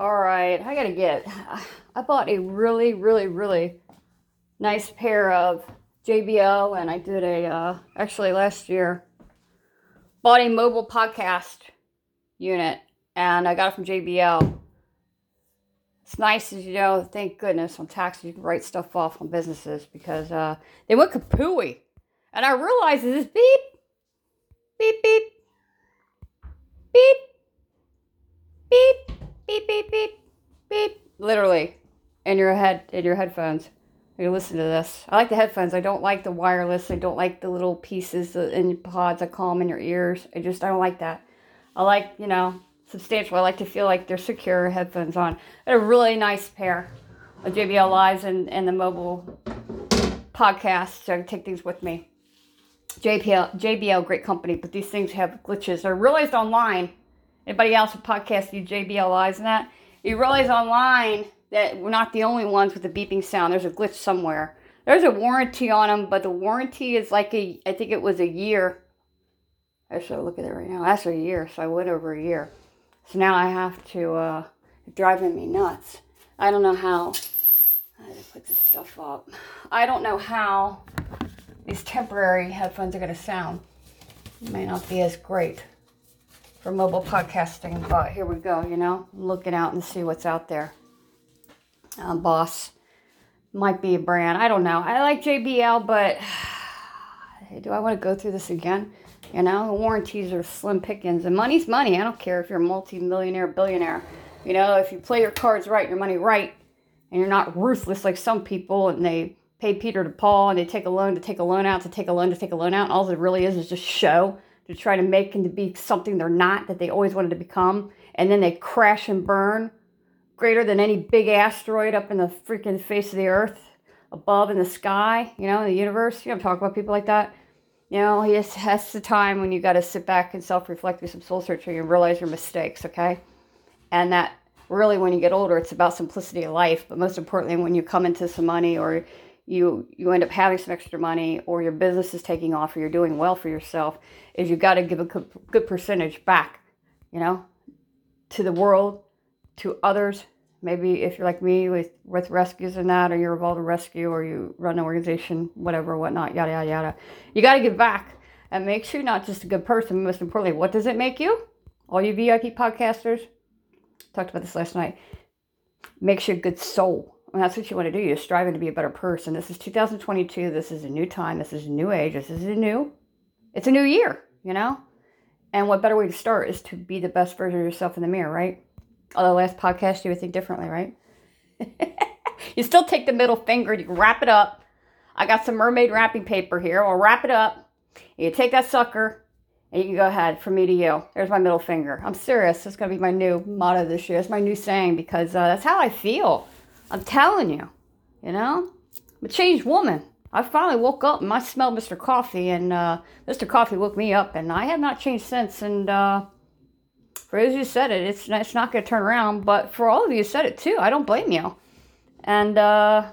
All right, I gotta get. I bought a really, really, really nice pair of JBL, and I did a uh, actually last year bought a mobile podcast unit, and I got it from JBL. It's nice, as you know. Thank goodness on taxes you can write stuff off on businesses because uh, they went kapooey, and I realized this beep, beep, beep, beep, beep, beep, beep, beep, beep, literally in your head in your headphones. You listen to this. I like the headphones. I don't like the wireless. I don't like the little pieces in pods. Call them in your ears. I just I don't like that. I like you know substantial. I like to feel like they're secure headphones on. a really nice pair of JBL Lives and, and the mobile podcast. So I can take these with me. JBL, JBL, great company, but these things have glitches. I realized online, anybody else with podcast use JBL Lives and that, you realize online that we're not the only ones with the beeping sound. There's a glitch somewhere. There's a warranty on them, but the warranty is like a, I think it was a year. I should look at it right now. That's a year, so I went over a year. So now I have to, uh, driving me nuts. I don't know how, I put this stuff up. I don't know how these temporary headphones are going to sound. It may not be as great for mobile podcasting, but here we go, you know, looking out and see what's out there uh, Boss might be a brand. I don't know. I like JBL, but do I want to go through this again? You know, the warranties are slim pickings, and money's money. I don't care if you're a multi-millionaire, billionaire. You know, if you play your cards right, your money right, and you're not ruthless like some people, and they pay Peter to Paul, and they take a loan to take a loan out to take a loan to take a loan out. And all it really is is just show to try to make them to be something they're not that they always wanted to become, and then they crash and burn greater than any big asteroid up in the freaking face of the earth above in the sky, you know, in the universe. You know, I'm talking about people like that. You know, yes, that's the time when you got to sit back and self reflect, do some soul searching, and realize your mistakes, okay? And that really, when you get older, it's about simplicity of life. But most importantly, when you come into some money or you you end up having some extra money or your business is taking off or you're doing well for yourself, is you've got to give a good percentage back, you know, to the world, to others. Maybe if you're like me with, with rescues and that, or you're involved in rescue, or you run an organization, whatever, whatnot, yada, yada, yada. You got to give back and make sure you're not just a good person. Most importantly, what does it make you? All you VIP podcasters, talked about this last night. Makes you a good soul. And that's what you want to do. You're striving to be a better person. This is 2022. This is a new time. This is a new age. This is a new, it's a new year, you know? And what better way to start is to be the best version of yourself in the mirror, right? Although last podcast you would think differently, right? you still take the middle finger and you wrap it up. I got some mermaid wrapping paper here. I'll wrap it up. You take that sucker and you can go ahead from me to you. There's my middle finger. I'm serious. It's going to be my new motto this year. It's my new saying because uh, that's how I feel. I'm telling you, you know? I'm a changed woman. I finally woke up and I smelled Mr. Coffee, and uh, Mr. Coffee woke me up, and I have not changed since. And uh, for those who said it, it's, it's not going to turn around. But for all of you who said it too, I don't blame you. And uh,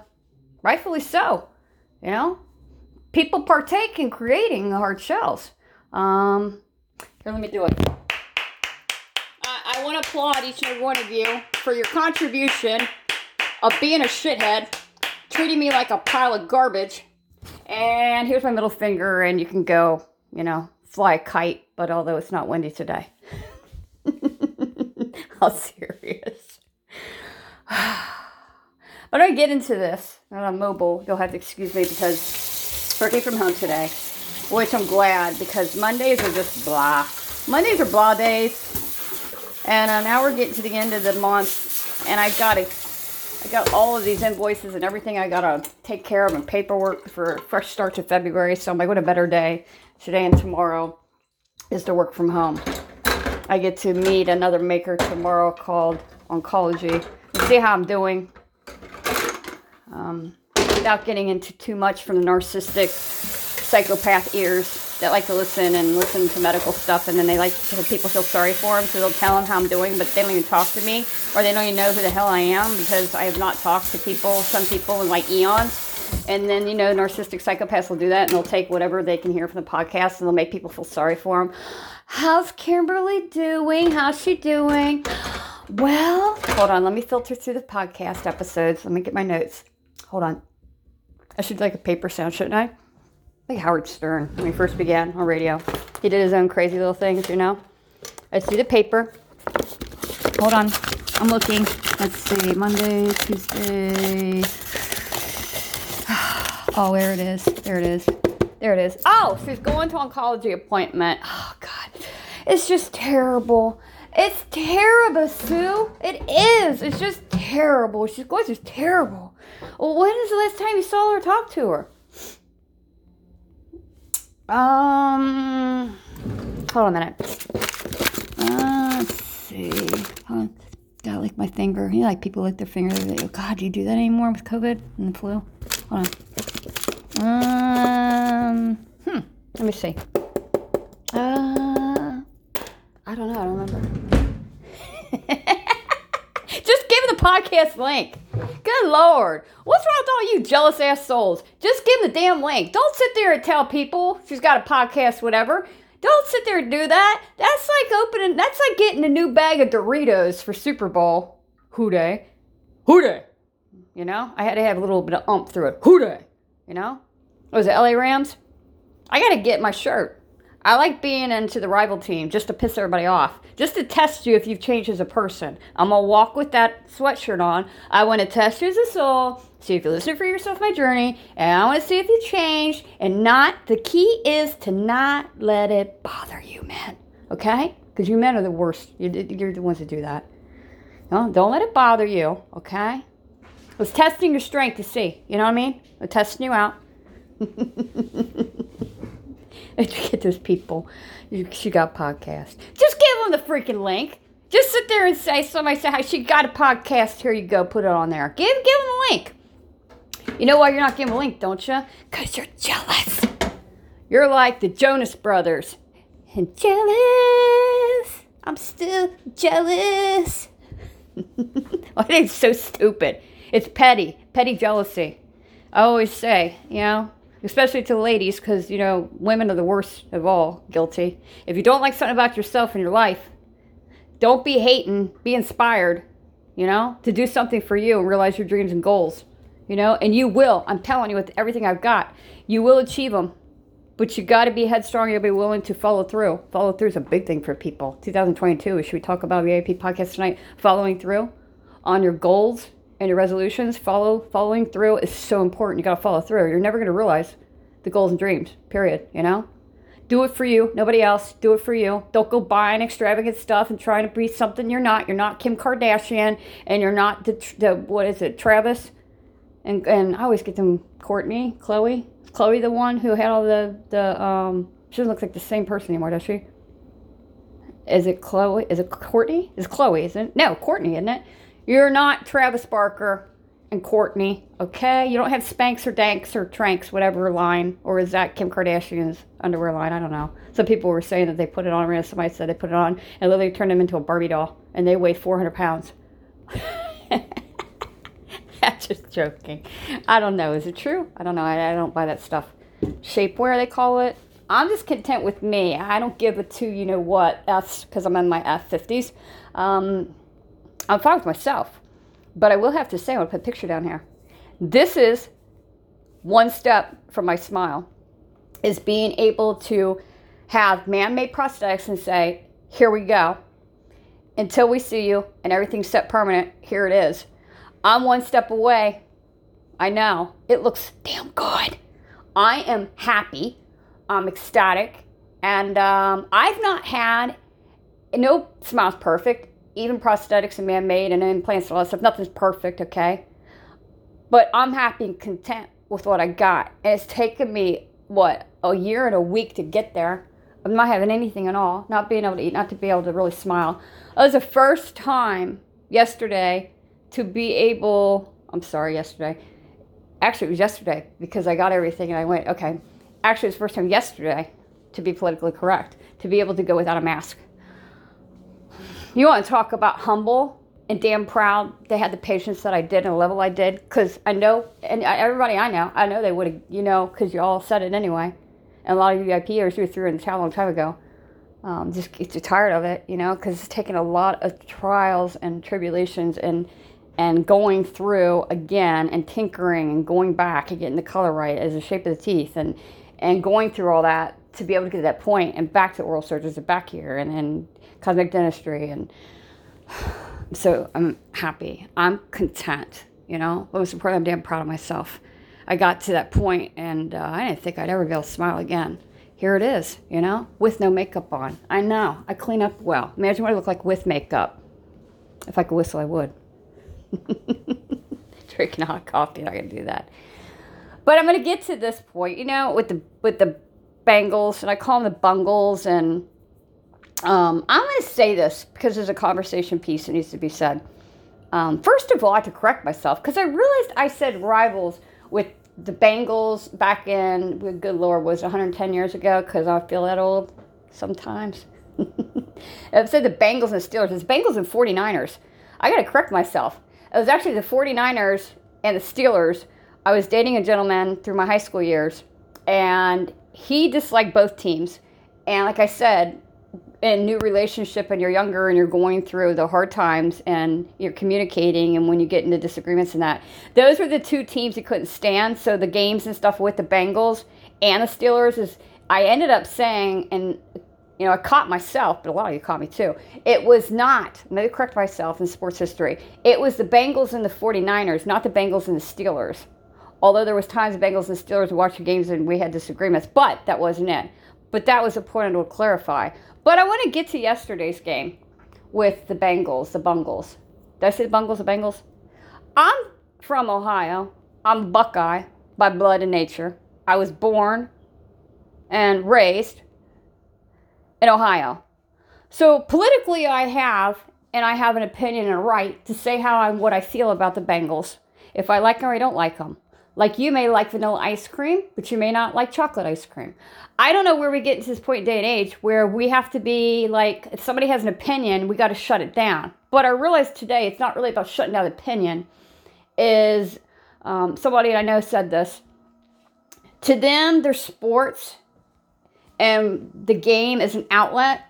rightfully so. You know, people partake in creating hard shells. Um, here, let me do it. I, I want to applaud each and every one of you for your contribution of being a shithead, treating me like a pile of garbage. And here's my middle finger, and you can go, you know, fly a kite, but although it's not windy today. How serious. but I get into this, and I'm mobile, you'll have to excuse me because working from home today, which I'm glad because Mondays are just blah. Mondays are blah days. And uh, now we're getting to the end of the month, and I got it. I got all of these invoices and everything I gotta take care of and paperwork for fresh start to February. So I'm like, what a better day today and tomorrow is to work from home. I get to meet another maker tomorrow called Oncology. see how I'm doing. Um, without getting into too much from the narcissistic psychopath ears that like to listen and listen to medical stuff and then they like people feel sorry for them so they'll tell them how I'm doing but they don't even talk to me or they don't even know who the hell I am because I have not talked to people, some people in like eons. And then, you know, narcissistic psychopaths will do that and they'll take whatever they can hear from the podcast and they'll make people feel sorry for them. How's Kimberly doing? How's she doing? Well, Hold on, let me filter through the podcast episodes. Let me get my notes. Hold on. I should like a paper sound, shouldn't I? Like Howard Stern when he first began on radio. He did his own crazy little things, you know? Let's do the paper. Hold on. I'm looking. Let's see. Monday, Tuesday. Oh, there it is. There it is. There it is. Oh, she's going to oncology appointment. Oh, God. It's just terrible. It's terrible, Sue. It is. It's just terrible. She's going just terrible. When is the last time you saw her talk to her? Um, hold on a minute. Uh, let's see. Oh, got lick my finger. You know, like people lick their finger. They go, God, do you do that anymore with COVID and the flu? Hold on. Um, hmm. Let me see. Uh, I don't know. I don't remember. Just give the podcast link. Good lord. What's wrong with all you jealous ass souls? Just give him the damn link. Don't sit there and tell people she's got a podcast, whatever. Don't sit there and do that. That's like opening, that's like getting a new bag of Doritos for Super Bowl. Who Dey? Who Dey? You know, I had to have a little bit of ump through it. Who Dey? You know? Was it LA Rams? I got to get my shirt. I like being into the rival team just to piss everybody off, just to test you if you've changed as a person. I'm gonna walk with that sweatshirt on. I want to test you as a soul, see if you listen for yourself my journey, and I want to see if you changed. And not the key is to not let it bother you, man. Okay? Because you men are the worst. You're, you're the ones that do that. No, don't let it bother you. Okay? I was testing your strength to see. You know what I mean? I'm testing you out. get those people. You, She got podcast. Just give them the freaking link. Just sit there and say, somebody say, hi, she got a podcast. Here you go. Put it on there. Give, give them the link. You know why you're not giving a link, don't you? Because you're jealous. You're like the Jonas Brothers. And jealous. I'm still jealous. Think it's so stupid. It's petty, petty jealousy. I always say, you know, especially to the ladies, because, you know, women are the worst of all guilty. If you don't like something about yourself in your life, don't be hating, be inspired, you know, to do something for you and realize your dreams and goals, you know, and you will. I'm telling you, with everything I've got, you will achieve them. But you got to be headstrong. You'll be willing to follow through. Follow through is a big thing for people. 2022. Should we talk about the AP podcast tonight? Following through on your goals and your resolutions, follow following through is so important. You got to follow through. You're never going to realize the goals and dreams. Period. You know, do it for you, nobody else. Do it for you. Don't go buying extravagant stuff and trying to be something you're not. You're not Kim Kardashian, and you're not the, the what is it, Travis? And and I always get them Kourtney, Khloe, Chloe the one who had all the the um. She doesn't look like the same person anymore, does she? Is it Khloe? Is it Kourtney? Is Khloe, Isn't it? No, Kourtney, isn't it? You're not Travis Barker and Kourtney, okay? You don't have Spanx or Danks or Tranks, whatever line, or is that Kim Kardashian's underwear line? I don't know. Some people were saying that they put it on, or somebody said they put it on, and literally turned them into a Barbie doll, and they weighed 400 pounds. I'm just joking. I don't know. Is it true? I don't know. I, I don't buy that stuff. Shapewear, they call it. I'm just content with me. I don't give a two, you know what, F, because I'm in my F50s. Um, I'm fine with myself. But I will have to say, I'm to put a picture down here. This is one step from my smile, is being able to have man-made prosthetics and say, here we go. Until we see you and everything's set permanent, here it is. I'm one step away. I know. It looks damn good. I am happy. I'm ecstatic. And um, I've not had, no smile's perfect even prosthetics and man-made and implants and all that stuff, nothing's perfect, okay? But I'm happy and content with what I got. And it's taken me, what, a year and a week to get there. I'm not having anything at all, not being able to eat, not to be able to really smile. It was the first time yesterday to be able, I'm sorry, yesterday. Actually, it was yesterday because I got everything and I went, okay. Actually, it was the first time yesterday, to be politically correct, to be able to go without a mask. You want to talk about humble and damn proud they had the patience that I did and the level I did because I know, and everybody I know, I know they would have, you know, because you all said it anyway. And a lot of you VIPers you threw in the chat a long time ago. um, just get you tired of it, you know, because it's taken a lot of trials and tribulations and and going through again and tinkering and going back and getting the color right as the shape of the teeth and and going through all that to be able to get to that point and back to oral surgeons and back here and then cosmetic dentistry and so I'm happy. I'm content, you know. Most importantly, I'm damn proud of myself. I got to that point and uh, I didn't think I'd ever be able to smile again here it is, you know, with no makeup on. I know, I clean up well. Imagine what I look like with makeup. If I could whistle, I would. Drinking hot coffee, not gonna do that. But I'm gonna get to this point, you know, with the with the bangles, and I call them the bungles, and um, I'm gonna say this because there's a conversation piece that needs to be said. Um, first of all, I have to correct myself because I realized I said rivals with the Bengals back in, good Lord, was 110 years ago because I feel that old sometimes. I've said the Bengals and Steelers. It's Bengals and 49ers. I got to correct myself. It was actually the 49ers and the Steelers. I was dating a gentleman through my high school years, and he disliked both teams. And like I said, in new relationship and you're younger and you're going through the hard times and you're communicating and when you get into disagreements and that. Those were the two teams he couldn't stand. So the games and stuff with the bengals and the steelers is i ended up saying and you know i caught myself but a lot of you caught me too. It was not let me correct myself in sports history it was the bengals and the 49ers not the bengals and the steelers although there was times bengals and steelers watching games and we had disagreements but that wasn't it but that was important to clarify but I want to get to yesterday's game with the Bengals, the Bungles. Did I say Bungles, the Bengals? I'm from Ohio. I'm Buckeye by blood and nature. I was born and raised in Ohio. So politically, I have, and I have an opinion and a right to say how I what I feel about the Bengals. If I like them or I don't like them. Like you may like vanilla ice cream, but you may not like chocolate ice cream. I don't know where we get to this point in day and age where we have to be like, if somebody has an opinion, we got to shut it down. But I realize today it's not really about shutting down opinion. Is um, somebody I know said this. To them, their sports and the game is an outlet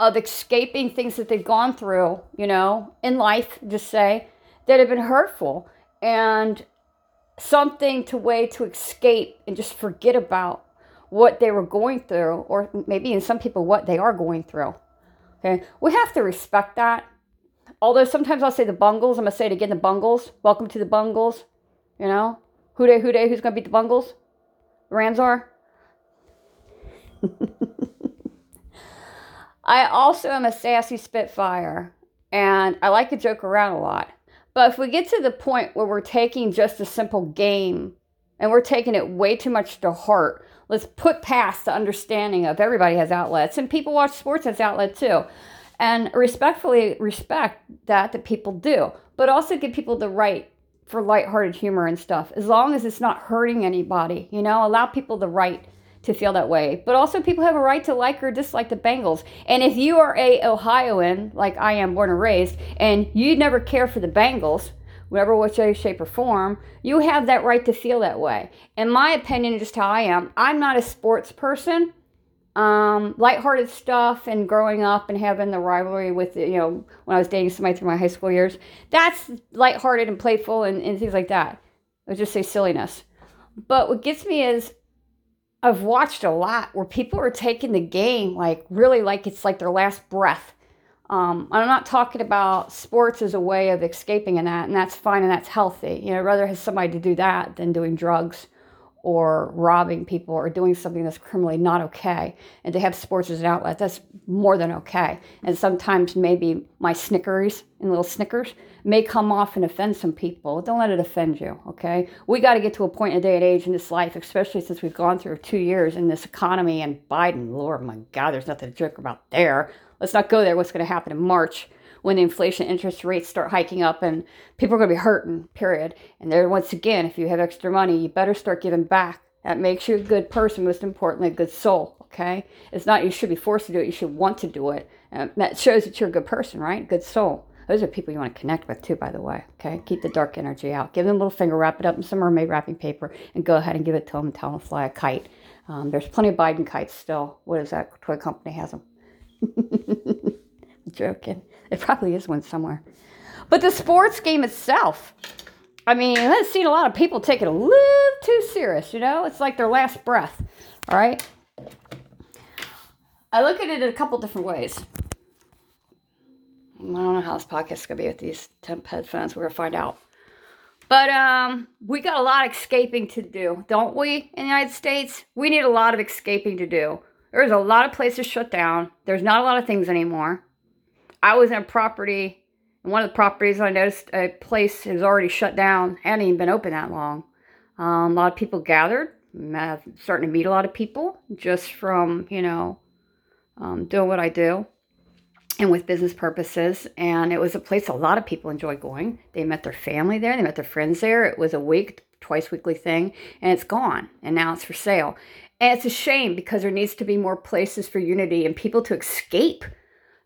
of escaping things that they've gone through, you know, in life, just say, that have been hurtful. And something to way to escape and just forget about what they were going through or maybe in some people what they are going through. Okay? We have to respect that. Although sometimes i'll say the bungles i'm gonna say it again the bungles. Welcome to the bungles you know? Who Dey who Dey who's gonna beat the bungles? The rams are? I also am a sassy spitfire and i like to joke around a lot but if we get to the point where we're taking just a simple game and we're taking it way too much to heart, let's put past the understanding of everybody has outlets and people watch sports as outlet too. And respectfully respect that that people do, but also give people the right for lighthearted humor and stuff, as long as it's not hurting anybody. You know, allow people the right to feel that way. But also, people have a right to like or dislike the Bengals. And if you are a Ohioan, like I am, born and raised, and you never care for the Bengals, whatever which way, shape, or form, you have that right to feel that way. In my opinion, just how I am, I'm not a sports person. Um, lighthearted stuff and growing up and having the rivalry with, you know, when I was dating somebody through my high school years, that's lighthearted and playful and, and things like that. I would just say silliness. But what gets me is I've watched a lot where people are taking the game like really like it's like their last breath. Um, I'm not talking about sports as a way of escaping in that, and that's fine and that's healthy. You know, I'd rather have somebody to do that than doing drugs or robbing people or doing something that's criminally not okay. And to have sports as an outlet, that's more than okay. And sometimes maybe my Snickers and little Snickers may come off and offend some people. Don't let it offend you, okay? We got to get to a point in a day and age in this life, especially since we've gone through two years in this economy and Biden. Lord, my God, there's nothing to joke about there. Let's not go there. What's going to happen in March? When the inflation interest rates start hiking up and people are going to be hurting, period. And there, once again, if you have extra money, you better start giving back. That makes you a good person, most importantly, a good soul, okay? It's not you should be forced to do it, you should want to do it. And that shows that you're a good person, right? Good soul. Those are people you want to connect with too, by the way. Okay, keep the dark energy out. Give them a little finger, wrap it up in some mermaid wrapping paper, and go ahead and give it to them and tell them to fly a kite. Um, there's plenty of Biden kites still. What is that toy company has them? joking. It probably is one somewhere. But the sports game itself, I mean, I've seen a lot of people take it a little too serious, you know? It's like their last breath, all right? I look at it a couple different ways. I don't know how this podcast is going to be with these temp headphones. We're going to find out. But um, we got a lot of escaping to do, don't we, in the United States? We need a lot of escaping to do. There's a lot of places shut down. There's not a lot of things anymore. I was in a property, and one of the properties I noticed a place is already shut down, hadn't even been open that long. Um, a lot of people gathered, starting to meet a lot of people just from, you know, um, doing what I do and with business purposes. And it was a place a lot of people enjoyed going. They met their family there, they met their friends there. It was a week, twice weekly thing, and it's gone. And now it's for sale. And it's a shame because there needs to be more places for unity and people to escape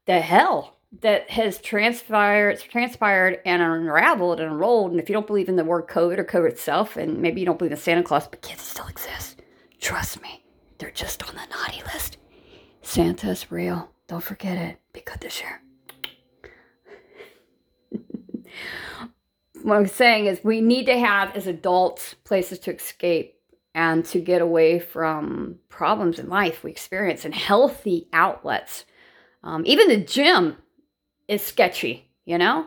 the hell that has transpired transpired and unraveled and unrolled. And if you don't believe in the word COVID or COVID itself, and maybe you don't believe in Santa Claus, but kids still exist. Trust me, they're just on the naughty list. Santa's real. Don't forget it. Be good this year. what I'm saying is we need to have as adults places to escape and to get away from problems in life we experience and healthy outlets. Um, even the gym is sketchy, you know,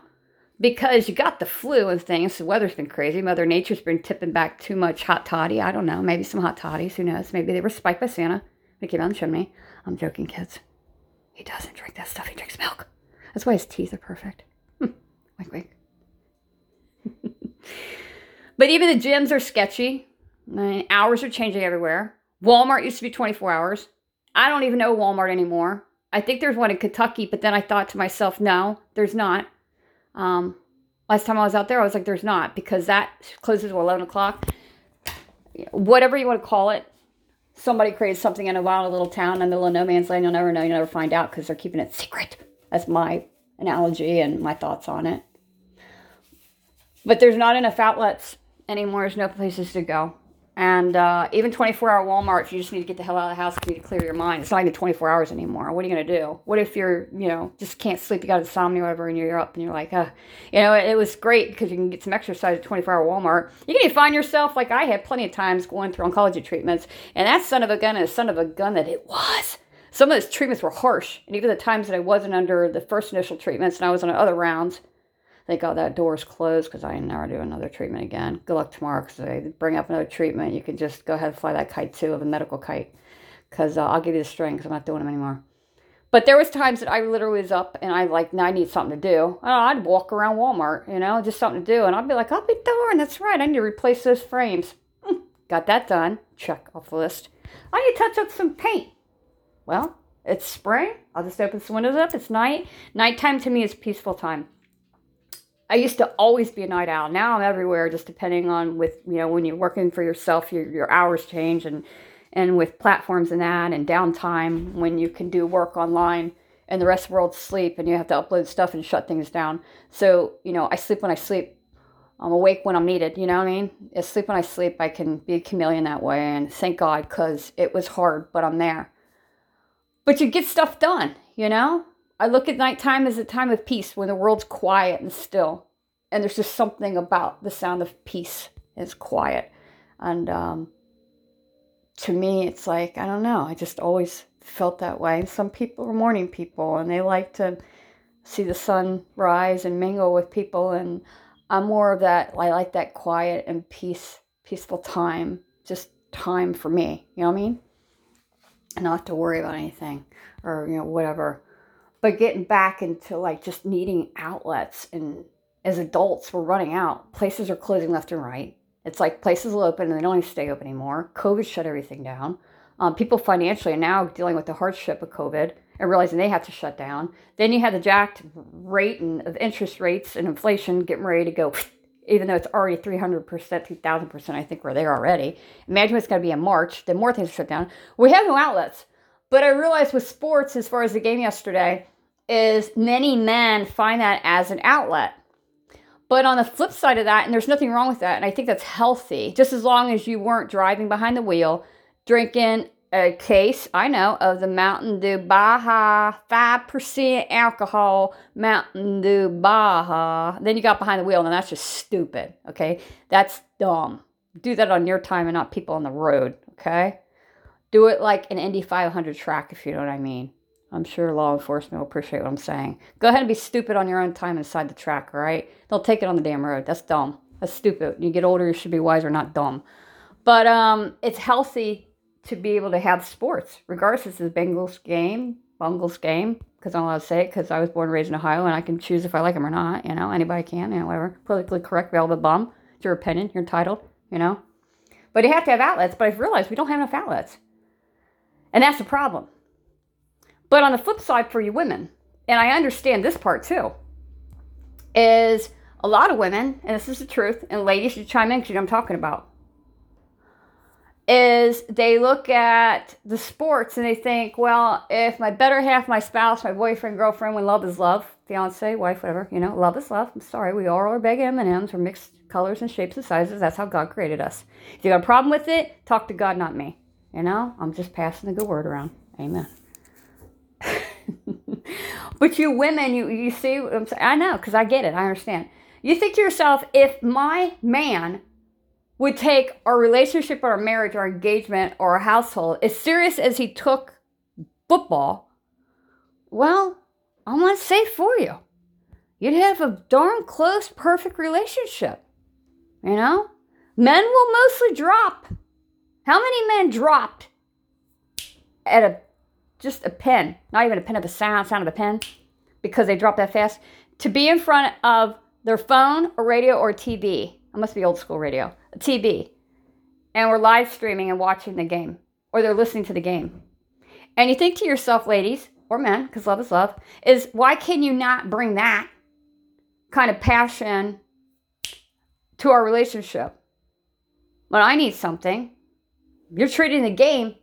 because you got the flu and things. The weather's been crazy. Mother Nature's been tipping back too much hot toddy. I don't know. Maybe some hot toddies. Who knows? Maybe they were spiked by Santa. They came on the chimney. I'm joking, kids. He doesn't drink that stuff. He drinks milk. That's why his teeth are perfect. Hmm. wink, wink. but even the gyms are sketchy. I mean, hours are changing everywhere. Walmart used to be 24 hours. I don't even know Walmart anymore. I think there's one in Kentucky, but then I thought to myself, no, there's not. Um, last time I was out there, I was like, there's not because that closes at 11 o'clock. Whatever you want to call it, somebody creates something in a wild little town in the middle of no man's land. You'll never know. You'll never find out because they're keeping it secret. That's my analogy and my thoughts on it. But there's not enough outlets anymore. There's no places to go. And uh, even 24 hour Walmart, if you just need to get the hell out of the house, you need to clear your mind. It's not even 24 hours anymore. What are you going to do? What if you're, you know, just can't sleep, you got insomnia or whatever, and you're up and you're like, uh, you know, it, it was great because you can get some exercise at 24 hour Walmart. You can even find yourself, like I had plenty of times going through oncology treatments, and that son of a gun is son of a gun that it was. Some of those treatments were harsh, and even the times that I wasn't under the first initial treatments and I was on other rounds, Thank God that door's closed because I never do another treatment again. Good luck tomorrow because they bring up another treatment. You can just go ahead and fly that kite too, of a medical kite, because uh, I'll give you the string because I'm not doing them anymore. But there was times that I literally was up and I like, now I need something to do. I'd walk around Walmart, you know, just something to do. And I'd be like, I'll be darned, that's right. I need to replace those frames. Hmm, got that done. Check off the list. I need to touch up some paint. Well, it's spring. I'll just open some windows up. It's night. Nighttime to me is peaceful time. I used to always be a night owl. Now I'm everywhere, just depending on with you know when you're working for yourself, your your hours change, and and with platforms and that, and downtime when you can do work online and the rest of the world sleep, and you have to upload stuff and shut things down. So you know, I sleep when I sleep. I'm awake when I'm needed. You know what I mean? I sleep when I sleep. I can be a chameleon that way, and thank God because it was hard, but I'm there. But you get stuff done. You know, I look at nighttime as a time of peace when the world's quiet and still. And there's just something about the sound of peace. It's quiet. And um, to me, it's like, I don't know, I just always felt that way. And some people are morning people and they like to see the sun rise and mingle with people. And I'm more of that, I like that quiet and peace, peaceful time, just time for me. You know what I mean? And not to worry about anything or, you know, whatever but getting back into like just needing outlets and as adults we're running out. Places are closing left and right. It's like places will open and they don't even stay open anymore. Covid shut everything down. Um, people financially are now dealing with the hardship of covid and realizing they have to shut down. Then you had the jacked rate and of interest rates and inflation getting ready to go even though it's already 300% 3000% i think we're there already. Imagine what's going to be in march then more things shut down. We have no outlets but I realized with sports, as far as the game yesterday, is many men find that as an outlet. But on the flip side of that, and there's nothing wrong with that, and I think that's healthy, just as long as you weren't driving behind the wheel, drinking a case, I know, of the Mountain Dew Baja 5% alcohol Mountain Dew Baja. Then you got behind the wheel, and that's just stupid, okay? That's dumb. Do that on your time and not people on the road, okay? Do it like an Indy 500 track, if you know what I mean. I'm sure law enforcement will appreciate what I'm saying. Go ahead and be stupid on your own time inside the track, all right? Don't take it on the damn road. That's dumb. That's stupid. When you get older, you should be wiser, not dumb. But um, it's healthy to be able to have sports, regardless it's a Bengals game, Bungles game, because I'm allowed to say it because I was born and raised in Ohio and I can choose if I like them or not. You know, anybody can, you know, whatever. Politically correct, relevant bum. It's your opinion. You're entitled, you know. But you have to have outlets. But I've realized we don't have enough outlets. And that's the problem. But on the flip side for you women, and I understand this part too, is a lot of women, and this is the truth, and ladies, you chime in because you know I'm talking about is they look at the sports and they think, well, if my better half, my spouse, my boyfriend, girlfriend, when love is love, fiance, wife, whatever, you know, love is love. I'm sorry, we all are big M&Ms. We're mixed colors and shapes and sizes. That's how God created us. If you got a problem with it, talk to God, not me. You know, I'm just passing the good word around. Amen. but you women, you, you see, um, I know, because I get it. I understand. You think to yourself, if my man would take our relationship or our marriage or our engagement or our household as serious as he took football, well, I'm not safe for you. You'd have a darn close, perfect relationship. You know? Men will mostly drop. How many men dropped at a just a pen, not even a pen of the sound, sound of a pen, because they drop that fast, to be in front of their phone or radio or TV? I must be old school radio TV and we're live streaming and watching the game or they're listening to the game. And you think to yourself, ladies or men, because love is love, is why can you not bring that kind of passion to our relationship? When I need something, you're treating the game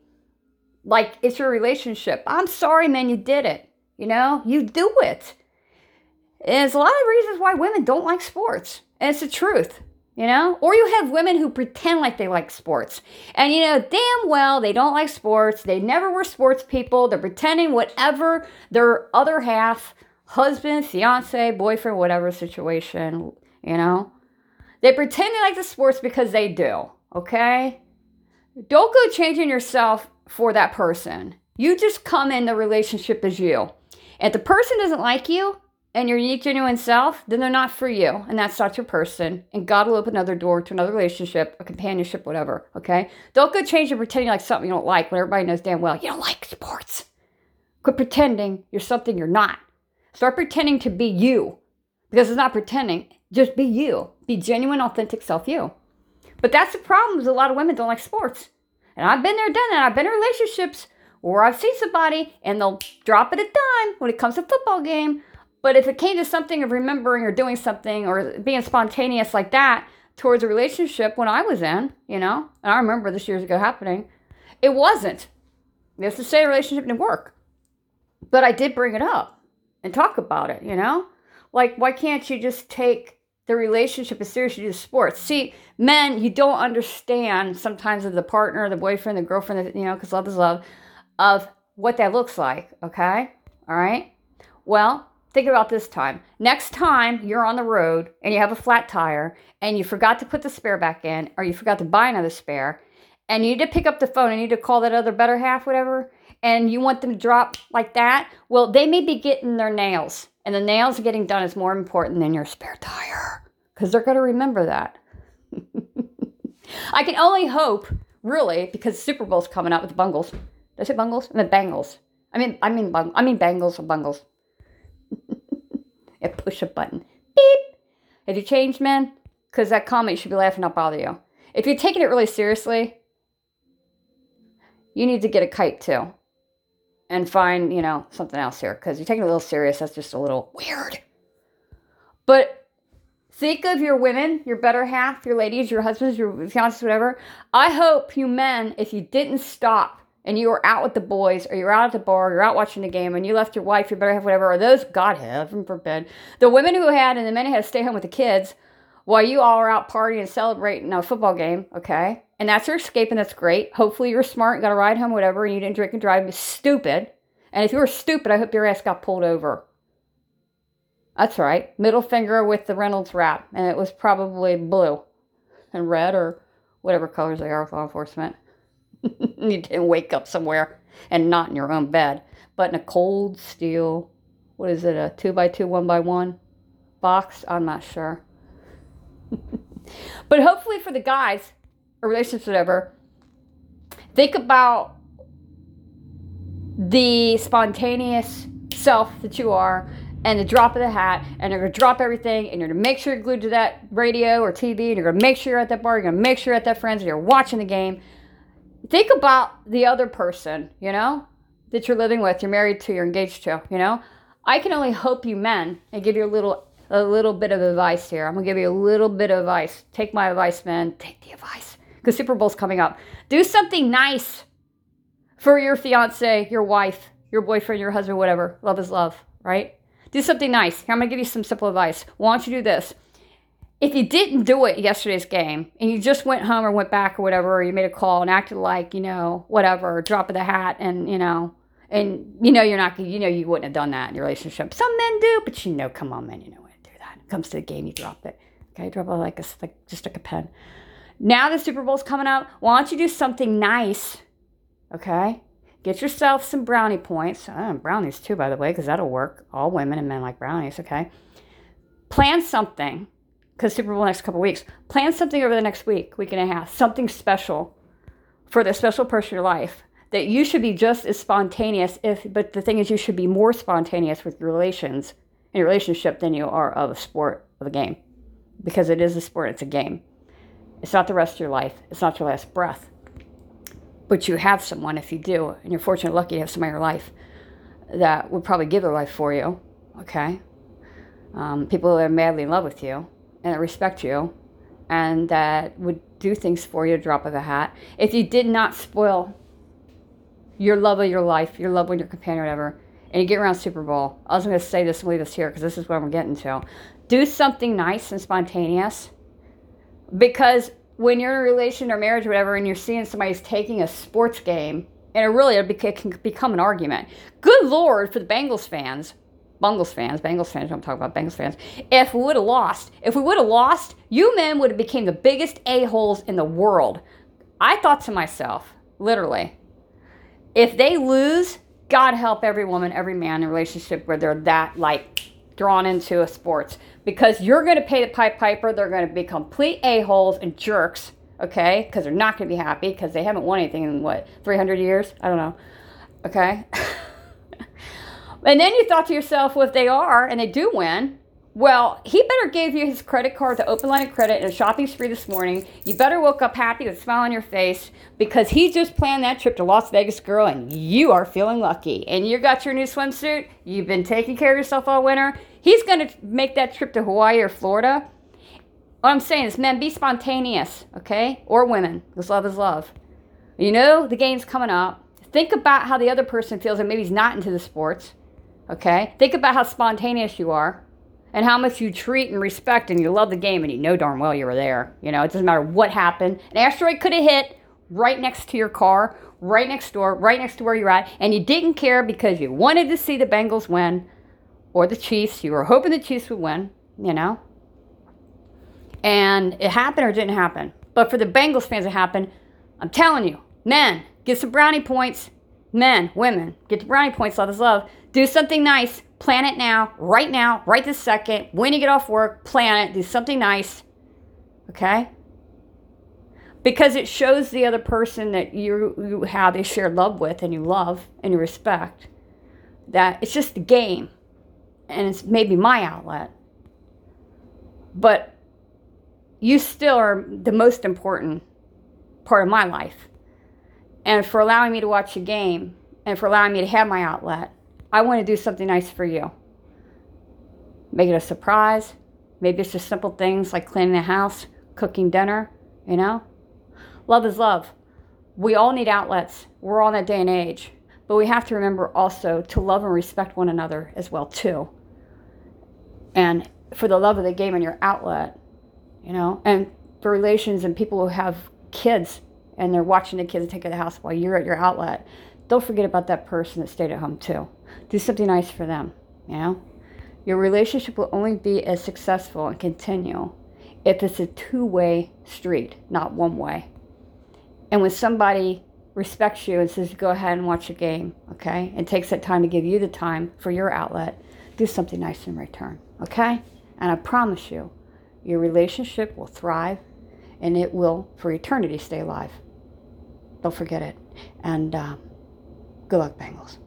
like it's your relationship. I'm sorry, man, you did it. You know, you do it. And there's a lot of reasons why women don't like sports. And it's the truth you know? Or you have women who pretend like they like sports. And you know, damn well they don't like sports. They never were sports people. They're pretending whatever their other half, husband, fiance, boyfriend, whatever situation, you know? They pretend they like the sports because they do, okay? Don't go changing yourself for that person. You just come in the relationship as you. If the person doesn't like you, and your unique, genuine self, then they're not for you. And that's not your person. And God will open another door to another relationship, a companionship, whatever. Okay? Don't go change and pretending like something you don't like when everybody knows damn well you don't like sports. Quit pretending you're something you're not. Start pretending to be you. Because it's not pretending. Just be you. Be genuine, authentic self you. But that's the problem is a lot of women don't like sports. And I've been there, done that. I've been in relationships where I've seen somebody and they'll drop it a dime when it comes to football game but if it came to something of remembering or doing something or being spontaneous like that towards a relationship when I was in, you know, and I remember this years ago happening, it wasn't. It's to say a relationship didn't work. But I did bring it up and talk about it, you know? Like, why can't you just take the relationship as serious as you do sports? See, men, you don't understand sometimes of the partner, the boyfriend, the girlfriend, you know, because love is love, of what that looks like, okay? All right? Well, think about this time. Next time you're on the road and you have a flat tire and you forgot to put the spare back in or you forgot to buy another spare and you need to pick up the phone and you need to call that other better half, whatever, and you want them to drop like that, well, they may be getting their nails. And the nails getting done is more important than your spare tire because they're going to remember that. I can only hope, really, because Super Bowl's coming out with the Bungles. Did I say Bungles? I mean Bangles. I mean, I mean, bung- I mean Bangles or Bungles and push a button. Beep. Have you changed, man? Because that comment should be laughing, not bother you. If you're taking it really seriously, you need to get a kite too. And find, you know, something else here. Because you're taking it a little serious. That's just a little weird. But think of your women, your better half, your ladies, your husbands, your fiancés, whatever. I hope you men, if you didn't stop and you were out with the boys or you're out at the bar, or you're out watching the game and you left your wife, your better half, whatever, or those, God heaven forbid, the women who had and the men who had to stay home with the kids, while you all are out partying and celebrating a football game, okay? And that's your escape, and that's great. Hopefully, you're smart, and got a ride home, whatever, and you didn't drink and drive. You're stupid. And if you were stupid, I hope your ass got pulled over. That's right. Middle finger with the Reynolds wrap, and it was probably blue and red or whatever colors they are with law enforcement. you didn't wake up somewhere and not in your own bed, but in a cold steel, what is it, a two by two, one by one box? I'm not sure. But hopefully for the guys, or relationships, whatever, think about the spontaneous self that you are and the drop of the hat, and you're gonna drop everything, and you're gonna make sure you're glued to that radio or TV, and you're gonna make sure you're at that bar, you're gonna make sure you're at that friends, and you're watching the game. Think about the other person, you know, that you're living with, you're married to, you're engaged to, you know. I can only hope you men and give you a little a little bit of advice here. I'm gonna give you a little bit of advice. Take my advice, man. Take the advice. Because Super Bowl's coming up. Do something nice for your fiance, your wife, your boyfriend, your husband, whatever. Love is love, right? Do something nice. Here, I'm to give you some simple advice. Why don't you do this? If you didn't do it yesterday's game and you just went home or went back or whatever, or you made a call and acted like, you know, whatever, drop of the hat and, you know, and you know you're not, you know you wouldn't have done that in your relationship. Some men do, but you know, come on, man, you know comes to the game, you drop it. Okay, drop it like a, like just like a pen. Now the Super Bowl's coming up. Why don't you do something nice? Okay, Get yourself some brownie points. Uh, brownies too, by the way, because that'll work. All women and men like brownies, okay? Plan something, because Super Bowl next couple weeks. Plan something over the next week, week and a half, something special for the special person in your life that you should be just as spontaneous if but the thing is you should be more spontaneous with your relations in your relationship than you are of a sport of a game because it is a sport it's a game it's not the rest of your life it's not your last breath but you have someone if you do, and you're fortunate, lucky to have somebody in your life that would probably give their life for you. Okay, um, people that are madly in love with you and that respect you, and that would do things for you, drop of a hat. If you did not spoil your love of your life, your love with your companion, whatever, and you get around Super Bowl, I was going to say this and leave this here because this is what I'm getting to. Do something nice and spontaneous because when you're in a relation or marriage or whatever and you're seeing somebody's taking a sports game and it really it can become an argument. Good lord for the bengals fans bengals fans bengals fans i'm talking about bengals fans. If we would have lost if we would have lost you men would have became the biggest a-holes in the world. I thought to myself literally if they lose god help every woman every man in a relationship where they're that like drawn into a sports because you're going to pay the pipe piper. They're going to be complete a-holes and jerks, okay? Because they're not going to be happy because they haven't won anything in what, 300 years? I don't know, okay? and then you thought to yourself, well, if they are and they do win, well, he better gave you his credit card, to open line of credit, and a shopping spree this morning. You better woke up happy with a smile on your face because he just planned that trip to Las Vegas, girl, and you are feeling lucky. And you got your new swimsuit. You've been taking care of yourself all winter. He's going to make that trip to Hawaii or Florida. What I'm saying is, men, be spontaneous, okay? Or women, because love is love. You know the game's coming up. Think about how the other person feels, and maybe he's not into the sports, okay? Think about how spontaneous you are and how much you treat and respect and you love the game and you know darn well you were there. You know, it doesn't matter what happened. An asteroid could have hit right next to your car, right next door, right next to where you're at, and you didn't care because you wanted to see the Bengals win or the Chiefs. You were hoping the Chiefs would win, you know. And it happened or didn't happen. But for the Bengals fans, it happened. I'm telling you, men, get some brownie points. Men, women, get the brownie points. Love is love. Do something nice. Plan it now, right now, right this second. When you get off work, plan it. Do something nice. Okay? Because it shows the other person that you, you have a shared love with and you love and you respect that it's just a game and it's maybe my outlet. But you still are the most important part of my life. And for allowing me to watch a game and for allowing me to have my outlet, I want to do something nice for you. Make it a surprise. Maybe it's just simple things like cleaning the house, cooking dinner, you know? Love is love. We all need outlets. We're all in that day and age. But we have to remember also to love and respect one another as well too. And for the love of the game and your outlet, you know, and for relations and people who have kids and they're watching the kids take care of the house while you're at your outlet, don't forget about that person that stayed at home too. Do something nice for them, you know? Your relationship will only be as successful and continue if it's a two way street, not one way. And when somebody respects you and says, go ahead and watch a game, okay, and takes that time to give you the time for your outlet, do something nice in return, okay? And I promise you, your relationship will thrive and it will, for eternity, stay alive. Don't forget it. And uh, good luck, Bengals.